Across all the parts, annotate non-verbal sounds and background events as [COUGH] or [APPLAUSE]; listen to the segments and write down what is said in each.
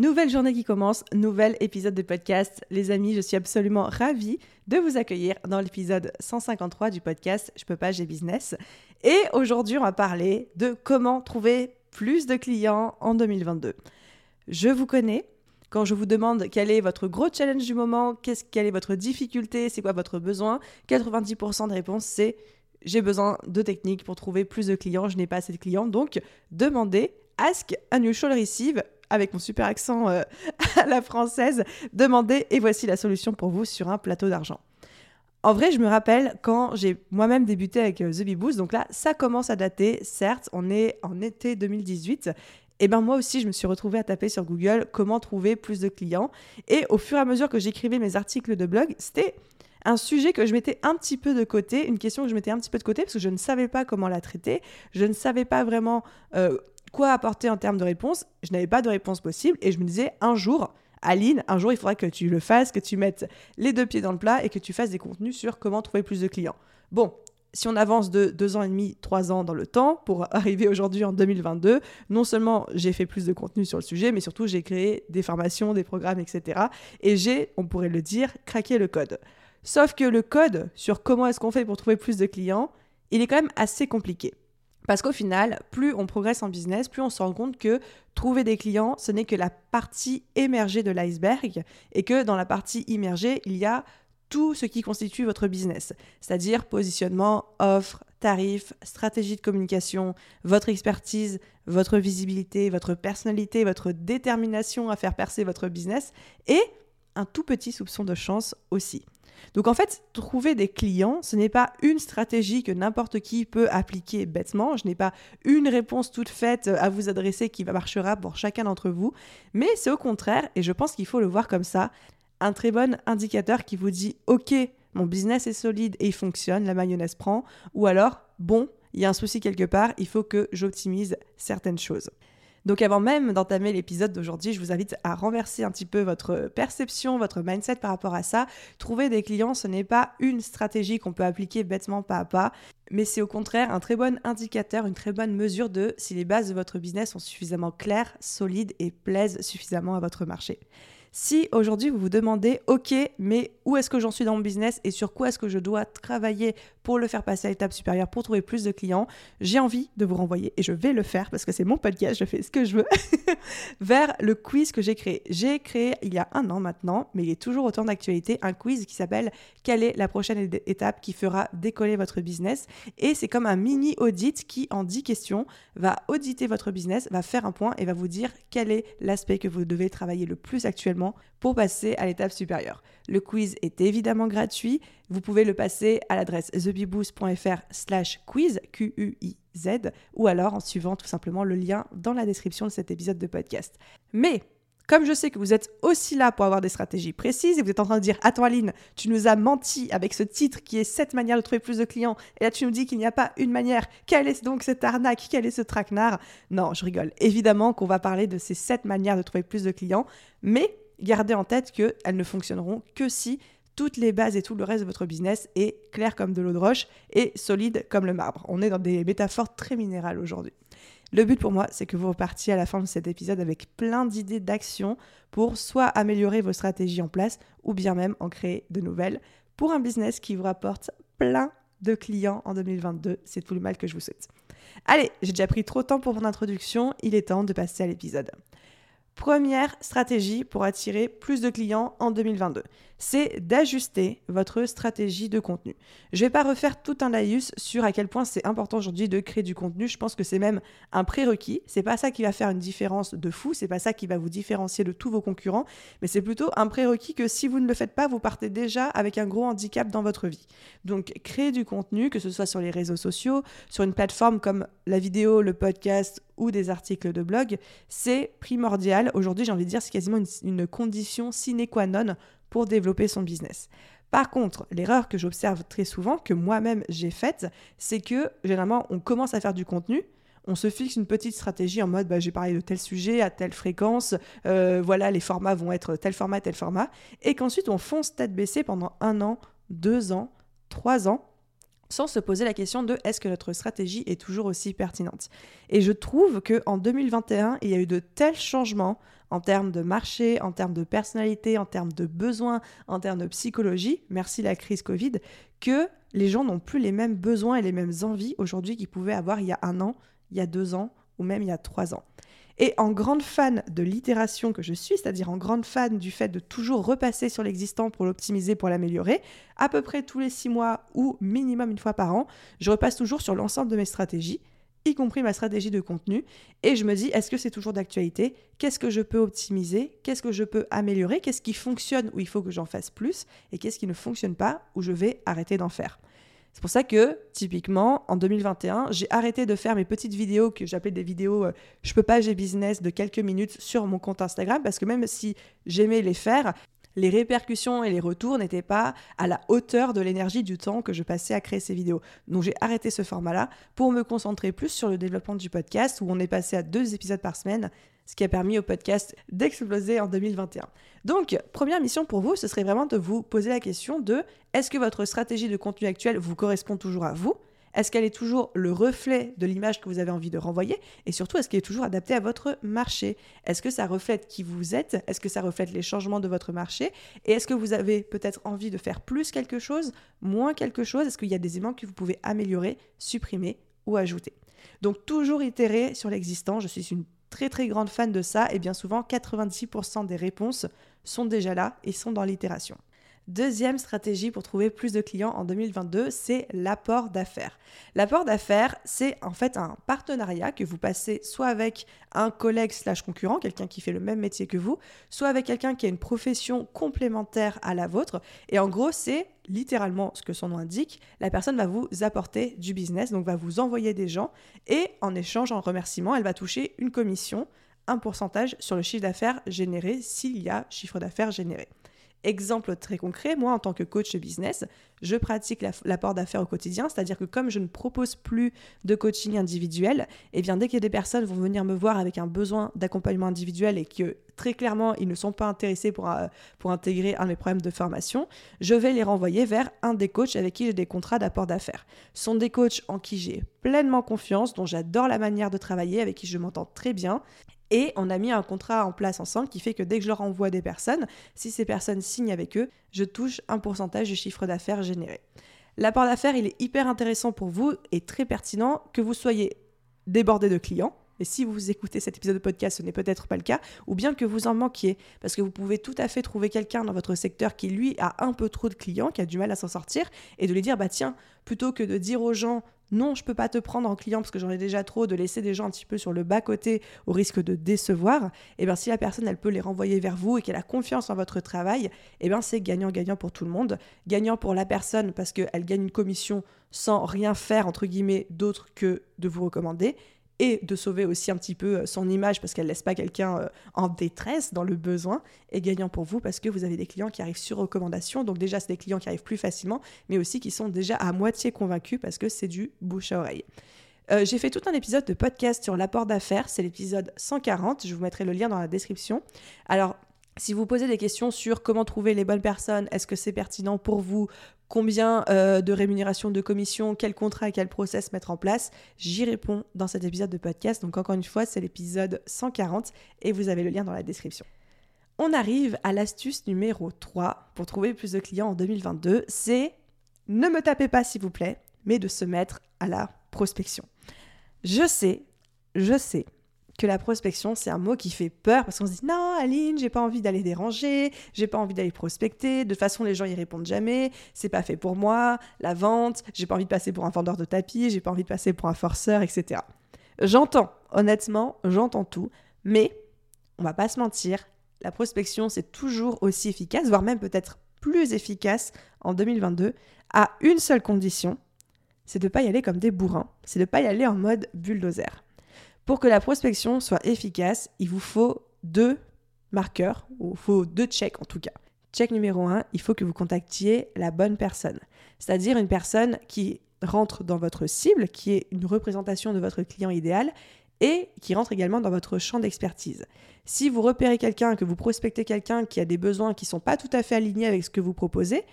Nouvelle journée qui commence, nouvel épisode de podcast. Les amis, je suis absolument ravie de vous accueillir dans l'épisode 153 du podcast Je peux pas, j'ai business. Et aujourd'hui, on va parler de comment trouver plus de clients en 2022. Je vous connais. Quand je vous demande quel est votre gros challenge du moment, qu'est-ce, quelle est votre difficulté, c'est quoi votre besoin, 90% de réponses c'est j'ai besoin de techniques pour trouver plus de clients, je n'ai pas assez de clients. Donc, demandez Ask Unusual Receive avec mon super accent euh, [LAUGHS] à la française, demandez et voici la solution pour vous sur un plateau d'argent. En vrai, je me rappelle quand j'ai moi-même débuté avec euh, The Bee Boost, donc là, ça commence à dater, certes, on est en été 2018, et ben moi aussi, je me suis retrouvée à taper sur Google comment trouver plus de clients. Et au fur et à mesure que j'écrivais mes articles de blog, c'était un sujet que je mettais un petit peu de côté, une question que je mettais un petit peu de côté parce que je ne savais pas comment la traiter, je ne savais pas vraiment euh, quoi apporter en termes de réponse, je n'avais pas de réponse possible et je me disais un jour, Aline, un jour il faudra que tu le fasses, que tu mettes les deux pieds dans le plat et que tu fasses des contenus sur comment trouver plus de clients. Bon, si on avance de deux ans et demi, trois ans dans le temps pour [LAUGHS] arriver aujourd'hui en 2022, non seulement j'ai fait plus de contenu sur le sujet, mais surtout j'ai créé des formations, des programmes, etc. Et j'ai, on pourrait le dire, craqué le code. Sauf que le code sur comment est-ce qu'on fait pour trouver plus de clients, il est quand même assez compliqué. Parce qu'au final, plus on progresse en business, plus on se rend compte que trouver des clients, ce n'est que la partie émergée de l'iceberg et que dans la partie immergée, il y a tout ce qui constitue votre business, c'est-à-dire positionnement, offre, tarifs, stratégie de communication, votre expertise, votre visibilité, votre personnalité, votre détermination à faire percer votre business et un tout petit soupçon de chance aussi. Donc en fait, trouver des clients, ce n'est pas une stratégie que n'importe qui peut appliquer bêtement. Je n'ai pas une réponse toute faite à vous adresser qui marchera pour chacun d'entre vous, mais c'est au contraire, et je pense qu'il faut le voir comme ça, un très bon indicateur qui vous dit OK, mon business est solide et il fonctionne, la mayonnaise prend, ou alors bon, il y a un souci quelque part, il faut que j'optimise certaines choses. Donc avant même d'entamer l'épisode d'aujourd'hui, je vous invite à renverser un petit peu votre perception, votre mindset par rapport à ça. Trouver des clients, ce n'est pas une stratégie qu'on peut appliquer bêtement pas à pas, mais c'est au contraire un très bon indicateur, une très bonne mesure de si les bases de votre business sont suffisamment claires, solides et plaisent suffisamment à votre marché. Si aujourd'hui vous vous demandez, ok, mais où est-ce que j'en suis dans mon business et sur quoi est-ce que je dois travailler pour le faire passer à l'étape supérieure, pour trouver plus de clients, j'ai envie de vous renvoyer, et je vais le faire parce que c'est mon podcast, je fais ce que je veux, [LAUGHS] vers le quiz que j'ai créé. J'ai créé il y a un an maintenant, mais il est toujours autant d'actualité, un quiz qui s'appelle Quelle est la prochaine étape qui fera décoller votre business? Et c'est comme un mini audit qui, en 10 questions, va auditer votre business, va faire un point et va vous dire quel est l'aspect que vous devez travailler le plus actuellement pour passer à l'étape supérieure. Le quiz est évidemment gratuit. Vous pouvez le passer à l'adresse thebiboost.fr slash quiz, Q-U-I-Z, ou alors en suivant tout simplement le lien dans la description de cet épisode de podcast. Mais comme je sais que vous êtes aussi là pour avoir des stratégies précises et vous êtes en train de dire Attends Aline, tu nous as menti avec ce titre qui est cette manière de trouver plus de clients et là tu nous dis qu'il n'y a pas une manière. Quelle est donc cette arnaque? Quel est ce traquenard? Non, je rigole. Évidemment qu'on va parler de ces sept manières de trouver plus de clients, mais gardez en tête qu'elles ne fonctionneront que si toutes les bases et tout le reste de votre business est clair comme de l'eau de roche et solide comme le marbre. On est dans des métaphores très minérales aujourd'hui. Le but pour moi, c'est que vous repartiez à la fin de cet épisode avec plein d'idées d'action pour soit améliorer vos stratégies en place ou bien même en créer de nouvelles pour un business qui vous rapporte plein de clients en 2022. C'est tout le mal que je vous souhaite. Allez, j'ai déjà pris trop de temps pour mon introduction, il est temps de passer à l'épisode. Première stratégie pour attirer plus de clients en 2022, c'est d'ajuster votre stratégie de contenu. Je ne vais pas refaire tout un laïus sur à quel point c'est important aujourd'hui de créer du contenu. Je pense que c'est même un prérequis. C'est pas ça qui va faire une différence de fou. C'est pas ça qui va vous différencier de tous vos concurrents. Mais c'est plutôt un prérequis que si vous ne le faites pas, vous partez déjà avec un gros handicap dans votre vie. Donc créer du contenu, que ce soit sur les réseaux sociaux, sur une plateforme comme la vidéo, le podcast ou des articles de blog, c'est primordial. Aujourd'hui, j'ai envie de dire, c'est quasiment une, une condition sine qua non pour développer son business. Par contre, l'erreur que j'observe très souvent, que moi-même j'ai faite, c'est que généralement on commence à faire du contenu, on se fixe une petite stratégie en mode bah, j'ai parlé de tel sujet à telle fréquence, euh, voilà, les formats vont être tel format, tel format, et qu'ensuite on fonce tête baissée pendant un an, deux ans, trois ans, sans se poser la question de est-ce que notre stratégie est toujours aussi pertinente. Et je trouve que en 2021, il y a eu de tels changements en termes de marché, en termes de personnalité, en termes de besoins, en termes de psychologie, merci la crise Covid, que les gens n'ont plus les mêmes besoins et les mêmes envies aujourd'hui qu'ils pouvaient avoir il y a un an, il y a deux ans ou même il y a trois ans. Et en grande fan de l'itération que je suis, c'est-à-dire en grande fan du fait de toujours repasser sur l'existant pour l'optimiser, pour l'améliorer, à peu près tous les six mois ou minimum une fois par an, je repasse toujours sur l'ensemble de mes stratégies, y compris ma stratégie de contenu, et je me dis, est-ce que c'est toujours d'actualité? Qu'est-ce que je peux optimiser? Qu'est-ce que je peux améliorer? Qu'est-ce qui fonctionne où il faut que j'en fasse plus? Et qu'est-ce qui ne fonctionne pas où je vais arrêter d'en faire? C'est pour ça que, typiquement, en 2021, j'ai arrêté de faire mes petites vidéos que j'appelais des vidéos euh, je peux pas, j'ai business de quelques minutes sur mon compte Instagram, parce que même si j'aimais les faire, les répercussions et les retours n'étaient pas à la hauteur de l'énergie du temps que je passais à créer ces vidéos. Donc j'ai arrêté ce format-là pour me concentrer plus sur le développement du podcast, où on est passé à deux épisodes par semaine, ce qui a permis au podcast d'exploser en 2021. Donc, première mission pour vous, ce serait vraiment de vous poser la question de est-ce que votre stratégie de contenu actuelle vous correspond toujours à vous? Est-ce qu'elle est toujours le reflet de l'image que vous avez envie de renvoyer? Et surtout, est-ce qu'elle est toujours adaptée à votre marché? Est-ce que ça reflète qui vous êtes? Est-ce que ça reflète les changements de votre marché? Et est-ce que vous avez peut-être envie de faire plus quelque chose, moins quelque chose? Est-ce qu'il y a des éléments que vous pouvez améliorer, supprimer ou ajouter? Donc, toujours itérer sur l'existant. Je suis une très très grande fan de ça et bien souvent 96% des réponses sont déjà là et sont dans l'itération. Deuxième stratégie pour trouver plus de clients en 2022, c'est l'apport d'affaires. L'apport d'affaires, c'est en fait un partenariat que vous passez soit avec un collègue slash concurrent, quelqu'un qui fait le même métier que vous, soit avec quelqu'un qui a une profession complémentaire à la vôtre. Et en gros, c'est littéralement ce que son nom indique, la personne va vous apporter du business, donc va vous envoyer des gens, et en échange, en remerciement, elle va toucher une commission, un pourcentage sur le chiffre d'affaires généré s'il y a chiffre d'affaires généré. Exemple très concret, moi en tant que coach business, je pratique l'apport d'affaires au quotidien, c'est-à-dire que comme je ne propose plus de coaching individuel, et eh bien dès que des personnes vont venir me voir avec un besoin d'accompagnement individuel et que très clairement ils ne sont pas intéressés pour, euh, pour intégrer un de mes programmes de formation, je vais les renvoyer vers un des coachs avec qui j'ai des contrats d'apport d'affaires. Ce sont des coachs en qui j'ai pleinement confiance, dont j'adore la manière de travailler, avec qui je m'entends très bien et on a mis un contrat en place ensemble qui fait que dès que je leur envoie des personnes, si ces personnes signent avec eux, je touche un pourcentage du chiffre d'affaires généré. L'apport d'affaires, il est hyper intéressant pour vous et très pertinent que vous soyez débordé de clients. Et si vous écoutez cet épisode de podcast, ce n'est peut-être pas le cas, ou bien que vous en manquiez, parce que vous pouvez tout à fait trouver quelqu'un dans votre secteur qui, lui, a un peu trop de clients, qui a du mal à s'en sortir, et de lui dire, bah tiens, plutôt que de dire aux gens, non, je peux pas te prendre en client parce que j'en ai déjà trop, de laisser des gens un petit peu sur le bas-côté au risque de décevoir, eh bien si la personne elle peut les renvoyer vers vous et qu'elle a confiance en votre travail, eh bien c'est gagnant-gagnant pour tout le monde. Gagnant pour la personne parce qu'elle gagne une commission sans rien faire entre guillemets d'autre que de vous recommander et de sauver aussi un petit peu euh, son image parce qu'elle laisse pas quelqu'un euh, en détresse dans le besoin et gagnant pour vous parce que vous avez des clients qui arrivent sur recommandation donc déjà c'est des clients qui arrivent plus facilement mais aussi qui sont déjà à moitié convaincus parce que c'est du bouche à oreille. Euh, j'ai fait tout un épisode de podcast sur l'apport d'affaires, c'est l'épisode 140, je vous mettrai le lien dans la description. Alors, si vous posez des questions sur comment trouver les bonnes personnes, est-ce que c'est pertinent pour vous, combien euh, de rémunération de commission, quel contrat et quel process mettre en place, j'y réponds dans cet épisode de podcast. Donc encore une fois, c'est l'épisode 140 et vous avez le lien dans la description. On arrive à l'astuce numéro 3 pour trouver plus de clients en 2022, c'est ne me tapez pas s'il vous plaît, mais de se mettre à la prospection. Je sais, je sais que la prospection, c'est un mot qui fait peur parce qu'on se dit non, Aline, j'ai pas envie d'aller déranger, j'ai pas envie d'aller prospecter. De façon, les gens y répondent jamais. C'est pas fait pour moi. La vente, j'ai pas envie de passer pour un vendeur de tapis, j'ai pas envie de passer pour un forceur, etc. J'entends, honnêtement, j'entends tout, mais on va pas se mentir, la prospection, c'est toujours aussi efficace, voire même peut-être plus efficace en 2022, à une seule condition, c'est de pas y aller comme des bourrins, c'est de pas y aller en mode bulldozer. Pour que la prospection soit efficace, il vous faut deux marqueurs, ou il faut deux checks en tout cas. Check numéro un, il faut que vous contactiez la bonne personne, c'est-à-dire une personne qui rentre dans votre cible, qui est une représentation de votre client idéal et qui rentre également dans votre champ d'expertise. Si vous repérez quelqu'un, que vous prospectez quelqu'un qui a des besoins qui ne sont pas tout à fait alignés avec ce que vous proposez,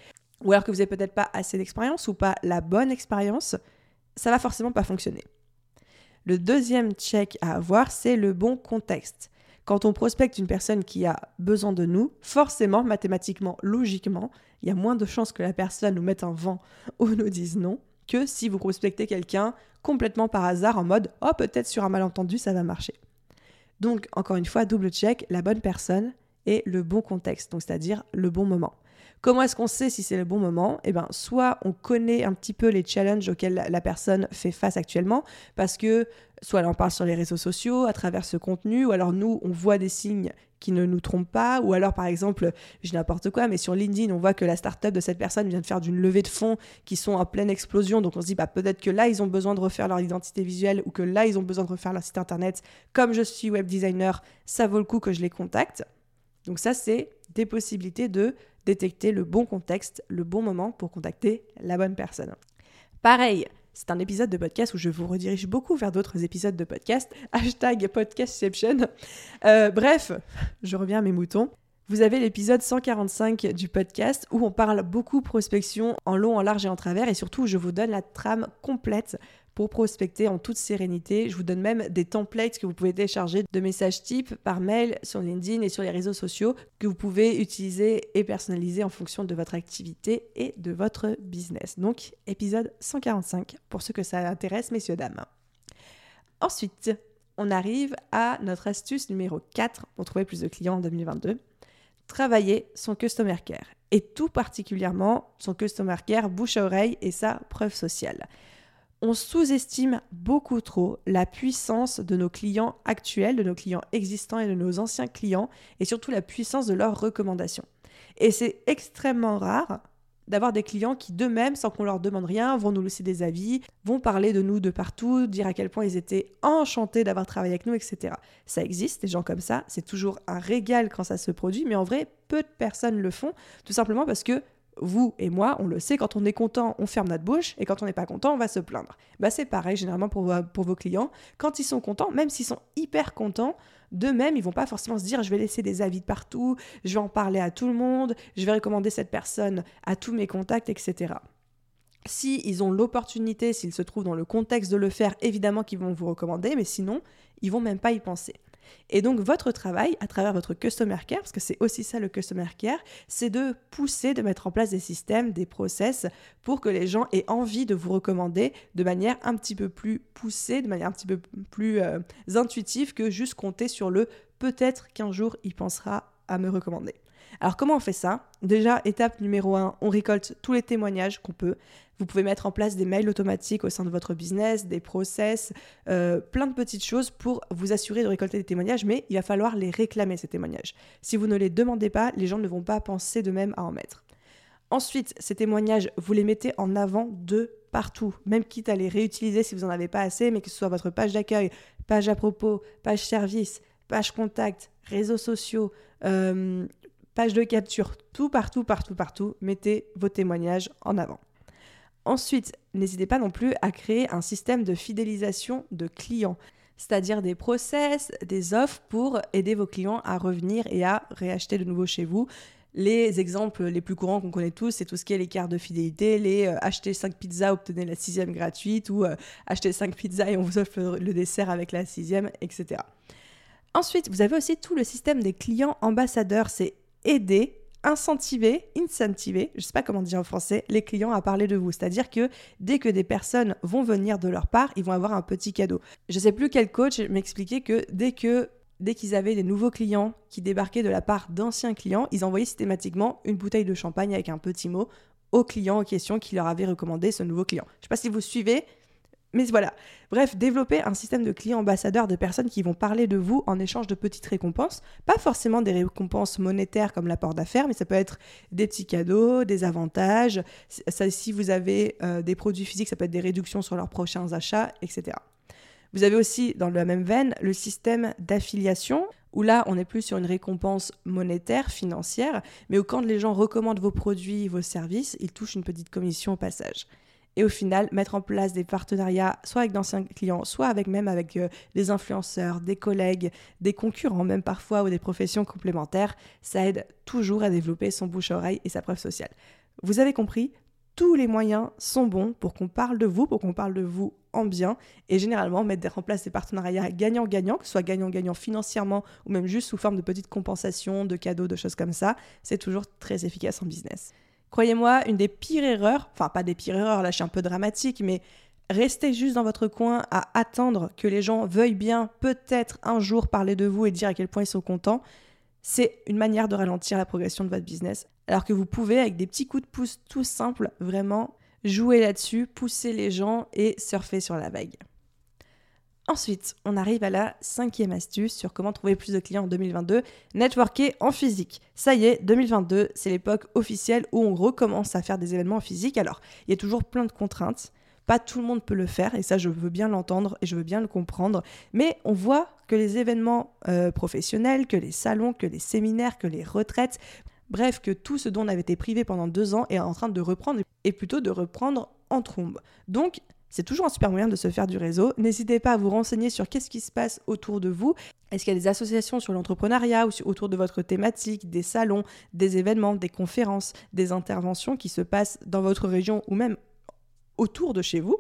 ou alors que vous n'avez peut-être pas assez d'expérience ou pas la bonne expérience, ça va forcément pas fonctionner. Le deuxième check à avoir, c'est le bon contexte. Quand on prospecte une personne qui a besoin de nous, forcément, mathématiquement, logiquement, il y a moins de chances que la personne nous mette un vent [LAUGHS] ou nous dise non que si vous prospectez quelqu'un complètement par hasard en mode oh peut-être sur un malentendu ça va marcher. Donc encore une fois, double check, la bonne personne et le bon contexte, c'est-à-dire le bon moment. Comment est-ce qu'on sait si c'est le bon moment? Eh bien, soit on connaît un petit peu les challenges auxquels la personne fait face actuellement, parce que soit elle en parle sur les réseaux sociaux, à travers ce contenu, ou alors nous, on voit des signes qui ne nous trompent pas, ou alors par exemple, je n'importe quoi, mais sur LinkedIn, on voit que la startup de cette personne vient de faire d'une levée de fonds qui sont en pleine explosion, donc on se dit bah, peut-être que là, ils ont besoin de refaire leur identité visuelle, ou que là, ils ont besoin de refaire leur site internet. Comme je suis web designer, ça vaut le coup que je les contacte. Donc ça, c'est des possibilités de détecter le bon contexte, le bon moment pour contacter la bonne personne. Pareil, c'est un épisode de podcast où je vous redirige beaucoup vers d'autres épisodes de podcast. [LAUGHS] Hashtag podcastception. Euh, bref, je reviens à mes moutons. Vous avez l'épisode 145 du podcast où on parle beaucoup prospection en long, en large et en travers et surtout je vous donne la trame complète pour prospecter en toute sérénité. Je vous donne même des templates que vous pouvez télécharger de messages types par mail sur LinkedIn et sur les réseaux sociaux que vous pouvez utiliser et personnaliser en fonction de votre activité et de votre business. Donc, épisode 145 pour ceux que ça intéresse, messieurs, dames. Ensuite, on arrive à notre astuce numéro 4 pour trouver plus de clients en 2022. Travailler son customer care et tout particulièrement son customer care bouche à oreille et sa preuve sociale on sous-estime beaucoup trop la puissance de nos clients actuels, de nos clients existants et de nos anciens clients, et surtout la puissance de leurs recommandations. Et c'est extrêmement rare d'avoir des clients qui d'eux-mêmes, sans qu'on leur demande rien, vont nous laisser des avis, vont parler de nous de partout, dire à quel point ils étaient enchantés d'avoir travaillé avec nous, etc. Ça existe, des gens comme ça, c'est toujours un régal quand ça se produit, mais en vrai, peu de personnes le font, tout simplement parce que vous et moi, on le sait, quand on est content, on ferme notre bouche, et quand on n'est pas content, on va se plaindre. Bah, c'est pareil généralement pour, vos clients. Quand ils sont contents, même s'ils sont hyper contents, d'eux-mêmes, ils vont pas forcément se dire je vais laisser des avis de partout, je vais en parler à tout le monde, je vais recommander cette personne à tous mes contacts, etc. Si ils ont l'opportunité, s'ils se trouvent dans le contexte de le faire, évidemment qu'ils vont vous recommander, mais sinon, ils vont même pas y penser. Et donc votre travail à travers votre customer care, parce que c'est aussi ça le customer care, c'est de pousser, de mettre en place des systèmes, des process pour que les gens aient envie de vous recommander de manière un petit peu plus poussée, de manière un petit peu plus euh, intuitive que juste compter sur le peut-être qu'un jour il pensera à me recommander. Alors comment on fait ça? Déjà, étape numéro 1, on récolte tous les témoignages qu'on peut. Vous pouvez mettre en place des mails automatiques au sein de votre business, des process, euh, plein de petites choses pour vous assurer de récolter des témoignages, mais il va falloir les réclamer, ces témoignages. Si vous ne les demandez pas, les gens ne vont pas penser de même à en mettre. Ensuite, ces témoignages, vous les mettez en avant de partout, même quitte à les réutiliser si vous n'en avez pas assez, mais que ce soit votre page d'accueil, page à propos, page service, page contact, réseaux sociaux, euh, page de capture, tout partout, partout, partout, mettez vos témoignages en avant. Ensuite, n'hésitez pas non plus à créer un système de fidélisation de clients, c'est-à-dire des process, des offres pour aider vos clients à revenir et à réacheter de nouveau chez vous. Les exemples les plus courants qu'on connaît tous, c'est tout ce qui est les cartes de fidélité, les euh, acheter 5 pizzas, obtenez la sixième gratuite, ou euh, acheter 5 pizzas et on vous offre le, le dessert avec la sixième, etc. Ensuite, vous avez aussi tout le système des clients ambassadeurs. C'est aider, incentiver, incentiver, je ne sais pas comment dire en français, les clients à parler de vous. C'est-à-dire que dès que des personnes vont venir de leur part, ils vont avoir un petit cadeau. Je ne sais plus quel coach m'expliquait que dès que dès qu'ils avaient des nouveaux clients qui débarquaient de la part d'anciens clients, ils envoyaient systématiquement une bouteille de champagne avec un petit mot au client en question qui leur avait recommandé ce nouveau client. Je ne sais pas si vous suivez, mais voilà. Bref, développer un système de clients ambassadeurs, de personnes qui vont parler de vous en échange de petites récompenses. Pas forcément des récompenses monétaires comme l'apport d'affaires, mais ça peut être des petits cadeaux, des avantages. si vous avez euh, des produits physiques, ça peut être des réductions sur leurs prochains achats, etc. Vous avez aussi, dans la même veine, le système d'affiliation, où là, on n'est plus sur une récompense monétaire, financière, mais où quand les gens recommandent vos produits, vos services, ils touchent une petite commission au passage. Et au final, mettre en place des partenariats, soit avec d'anciens clients, soit même avec euh, des influenceurs, des collègues, des concurrents, même parfois, ou des professions complémentaires, ça aide toujours à développer son bouche-oreille et sa preuve sociale. Vous avez compris, tous les moyens sont bons pour qu'on parle de vous, pour qu'on parle de vous en bien. Et généralement, mettre en place des partenariats gagnant-gagnant, que ce soit gagnant-gagnant financièrement ou même juste sous forme de petites compensations, de cadeaux, de choses comme ça, c'est toujours très efficace en business. Croyez-moi, une des pires erreurs, enfin pas des pires erreurs, là je suis un peu dramatique, mais rester juste dans votre coin à attendre que les gens veuillent bien peut-être un jour parler de vous et dire à quel point ils sont contents, c'est une manière de ralentir la progression de votre business. Alors que vous pouvez, avec des petits coups de pouce tout simples, vraiment jouer là-dessus, pousser les gens et surfer sur la vague. Ensuite, on arrive à la cinquième astuce sur comment trouver plus de clients en 2022, networker en physique. Ça y est, 2022, c'est l'époque officielle où on recommence à faire des événements en physique. Alors, il y a toujours plein de contraintes. Pas tout le monde peut le faire, et ça je veux bien l'entendre et je veux bien le comprendre, mais on voit que les événements euh, professionnels, que les salons, que les séminaires, que les retraites, bref, que tout ce dont on avait été privé pendant deux ans est en train de reprendre, et plutôt de reprendre en trombe. Donc, c'est toujours un super moyen de se faire du réseau. N'hésitez pas à vous renseigner sur qu'est-ce qui se passe autour de vous. Est-ce qu'il y a des associations sur l'entrepreneuriat ou autour de votre thématique, des salons, des événements, des conférences, des interventions qui se passent dans votre région ou même autour de chez vous?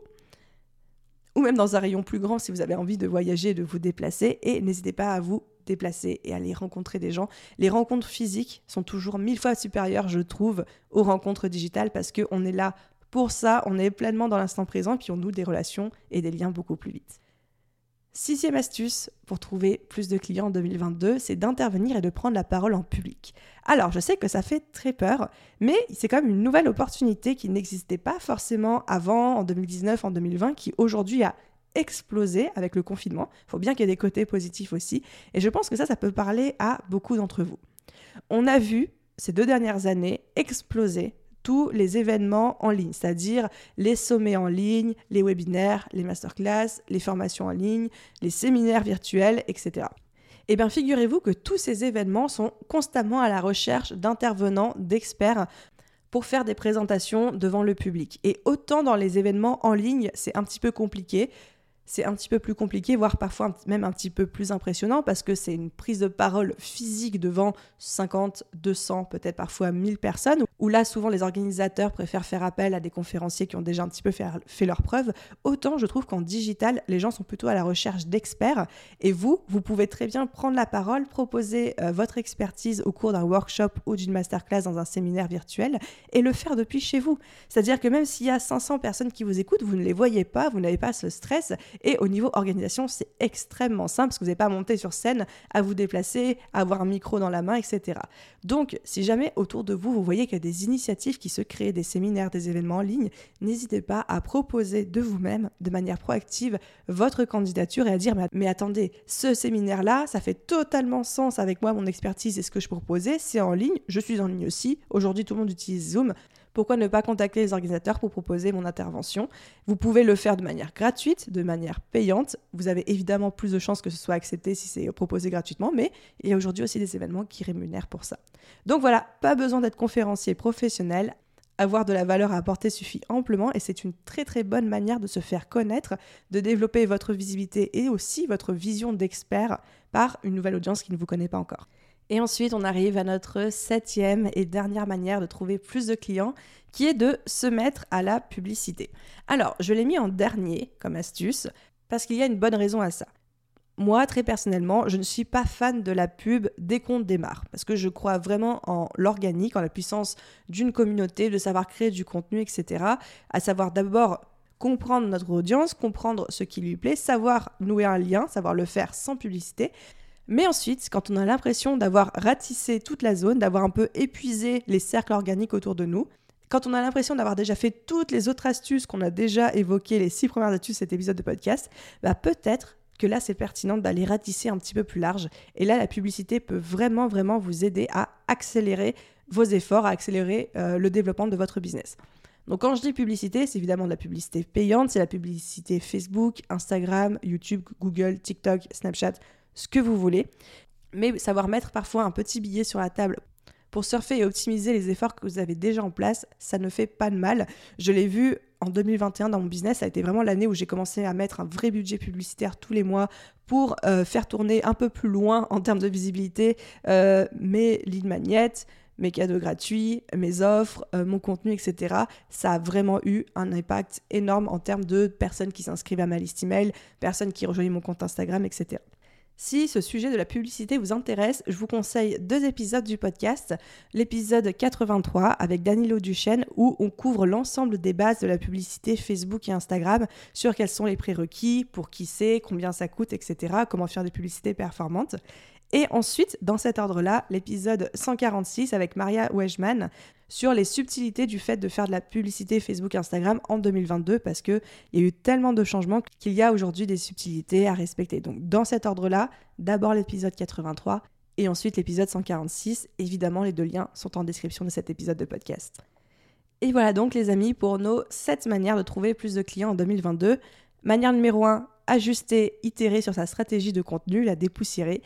Ou même dans un rayon plus grand si vous avez envie de voyager, de vous déplacer. Et n'hésitez pas à vous déplacer et aller rencontrer des gens. Les rencontres physiques sont toujours mille fois supérieures, je trouve, aux rencontres digitales parce qu'on est là pour ça, on est pleinement dans l'instant présent puis on noue des relations et des liens beaucoup plus vite. Sixième astuce pour trouver plus de clients en 2022, c'est d'intervenir et de prendre la parole en public. Alors, je sais que ça fait très peur, mais c'est quand même une nouvelle opportunité qui n'existait pas forcément avant, en 2019, en 2020, qui aujourd'hui a explosé avec le confinement. Il faut bien qu'il y ait des côtés positifs aussi. Et je pense que ça, ça peut parler à beaucoup d'entre vous. On a vu ces deux dernières années exploser tous les événements en ligne, c'est-à-dire les sommets en ligne, les webinaires, les masterclass, les formations en ligne, les séminaires virtuels, etc. Eh bien, figurez-vous que tous ces événements sont constamment à la recherche d'intervenants, d'experts pour faire des présentations devant le public. Et autant dans les événements en ligne, c'est un petit peu compliqué, c'est un petit peu plus compliqué, voire parfois même un petit peu plus impressionnant parce que c'est une prise de parole physique devant 50, 200, peut-être parfois 1000 personnes, où là souvent les organisateurs préfèrent faire appel à des conférenciers qui ont déjà un petit peu fait, fait leur preuve. Autant je trouve qu'en digital, les gens sont plutôt à la recherche d'experts et vous, vous pouvez très bien prendre la parole, proposer euh, votre expertise au cours d'un workshop ou d'une masterclass dans un séminaire virtuel et le faire depuis chez vous. C'est-à-dire que même s'il y a 500 personnes qui vous écoutent, vous ne les voyez pas, vous n'avez pas ce stress et au niveau organisation, c'est extrêmement simple parce que vous n'avez pas à monter sur scène, à vous déplacer, à avoir un micro dans la main, etc. Donc, si jamais autour de vous, vous voyez qu'il y a des initiatives qui se créent, des séminaires, des événements en ligne, n'hésitez pas à proposer de vous-même, de manière proactive, votre candidature et à dire mais attendez, ce séminaire-là, ça fait totalement sens avec moi, mon expertise et ce que je proposais, c'est en ligne, je suis en ligne aussi. Aujourd'hui, tout le monde utilise Zoom pourquoi ne pas contacter les organisateurs pour proposer mon intervention? Vous pouvez le faire de manière gratuite, de manière payante. Vous avez évidemment plus de chances que ce soit accepté si c'est proposé gratuitement, mais il y a aujourd'hui aussi des événements qui rémunèrent pour ça. Donc voilà, pas besoin d'être conférencier professionnel. Avoir de la valeur à apporter suffit amplement et c'est une très très bonne manière de se faire connaître, de développer votre visibilité et aussi votre vision d'expert par une nouvelle audience qui ne vous connaît pas encore. Et ensuite, on arrive à notre septième et dernière manière de trouver plus de clients, qui est de se mettre à la publicité. Alors, je l'ai mis en dernier comme astuce, parce qu'il y a une bonne raison à ça. Moi, très personnellement, je ne suis pas fan de la pub dès qu'on démarre, parce que je crois vraiment en l'organique, en la puissance d'une communauté, de savoir créer du contenu, etc. À savoir d'abord comprendre notre audience, comprendre ce qui lui plaît, savoir nouer un lien, savoir le faire sans publicité, mais ensuite, quand on a l'impression d'avoir ratissé toute la zone, d'avoir un peu épuisé les cercles organiques autour de nous, quand on a l'impression d'avoir déjà fait toutes les autres astuces qu'on a déjà évoquées, les six premières astuces de cet épisode de podcast, bah peut-être que là c'est pertinent d'aller ratisser un petit peu plus large. Et là, la publicité peut vraiment, vraiment vous aider à accélérer vos efforts, à accélérer euh, le développement de votre business. Donc quand je dis publicité, c'est évidemment de la publicité payante, c'est la publicité Facebook, Instagram, YouTube, Google, TikTok, Snapchat, ce que vous voulez. Mais savoir mettre parfois un petit billet sur la table pour surfer et optimiser les efforts que vous avez déjà en place, ça ne fait pas de mal. Je l'ai vu en 2021 dans mon business, ça a été vraiment l'année où j'ai commencé à mettre un vrai budget publicitaire tous les mois pour euh, faire tourner un peu plus loin en termes de visibilité euh, mes lignes magnettes, mes cadeaux gratuits, mes offres, euh, mon contenu, etc. Ça a vraiment eu un impact énorme en termes de personnes qui s'inscrivent à ma liste email, personnes qui rejoignent mon compte Instagram, etc. Si ce sujet de la publicité vous intéresse, je vous conseille deux épisodes du podcast. L'épisode 83 avec Danilo Duchesne où on couvre l'ensemble des bases de la publicité Facebook et Instagram sur quels sont les prérequis, pour qui c'est, combien ça coûte, etc. Comment faire des publicités performantes. Et ensuite, dans cet ordre-là, l'épisode 146 avec Maria Wejman sur les subtilités du fait de faire de la publicité Facebook Instagram en 2022 parce qu'il y a eu tellement de changements qu'il y a aujourd'hui des subtilités à respecter. Donc dans cet ordre-là, d'abord l'épisode 83 et ensuite l'épisode 146. Évidemment, les deux liens sont en description de cet épisode de podcast. Et voilà donc les amis pour nos 7 manières de trouver plus de clients en 2022. Manière numéro 1, ajuster, itérer sur sa stratégie de contenu, la dépoussiérer.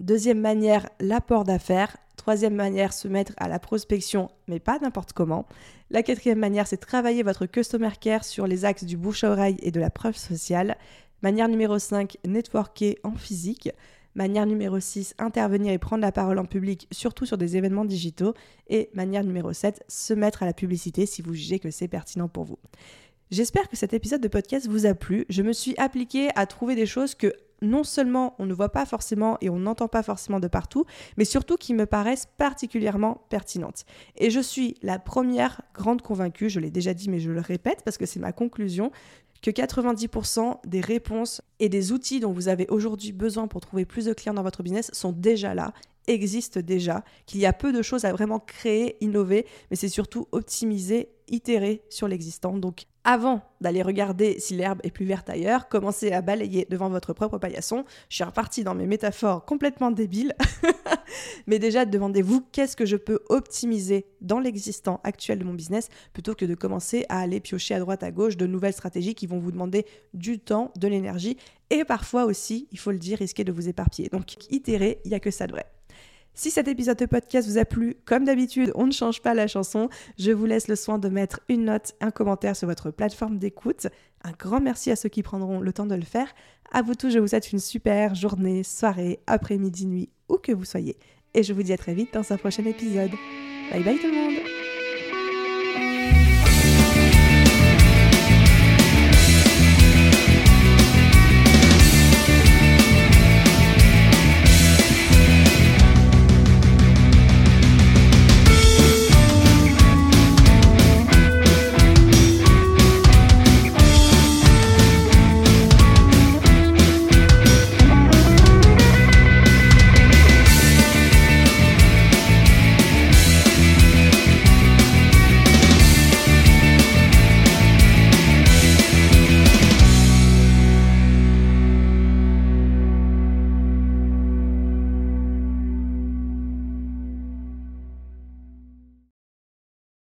Deuxième manière, l'apport d'affaires. Troisième manière, se mettre à la prospection, mais pas n'importe comment. La quatrième manière, c'est travailler votre customer care sur les axes du bouche à oreille et de la preuve sociale. Manière numéro 5, networker en physique. Manière numéro 6, intervenir et prendre la parole en public, surtout sur des événements digitaux. Et manière numéro 7, se mettre à la publicité si vous jugez que c'est pertinent pour vous. J'espère que cet épisode de podcast vous a plu. Je me suis appliquée à trouver des choses que non seulement on ne voit pas forcément et on n'entend pas forcément de partout, mais surtout qui me paraissent particulièrement pertinentes. Et je suis la première grande convaincue, je l'ai déjà dit mais je le répète parce que c'est ma conclusion, que 90% des réponses et des outils dont vous avez aujourd'hui besoin pour trouver plus de clients dans votre business sont déjà là existent déjà, qu'il y a peu de choses à vraiment créer, innover, mais c'est surtout optimiser, itérer sur l'existant. Donc avant d'aller regarder si l'herbe est plus verte ailleurs, commencez à balayer devant votre propre paillasson. Je suis repartie dans mes métaphores complètement débiles. [LAUGHS] Mais déjà, demandez-vous qu'est-ce que je peux optimiser dans l'existant actuel de mon business plutôt que de commencer à aller piocher à droite à gauche de nouvelles stratégies qui vont vous demander du temps, de l'énergie et parfois aussi, il faut le dire, risquer de vous éparpiller. Donc, itérer, il n'y a que ça de vrai. Si cet épisode de podcast vous a plu, comme d'habitude, on ne change pas la chanson. Je vous laisse le soin de mettre une note, un commentaire sur votre plateforme d'écoute. Un grand merci à ceux qui prendront le temps de le faire. À vous tous, je vous souhaite une super journée, soirée, après-midi, nuit, où que vous soyez. Et je vous dis à très vite dans un prochain épisode. Bye bye tout le monde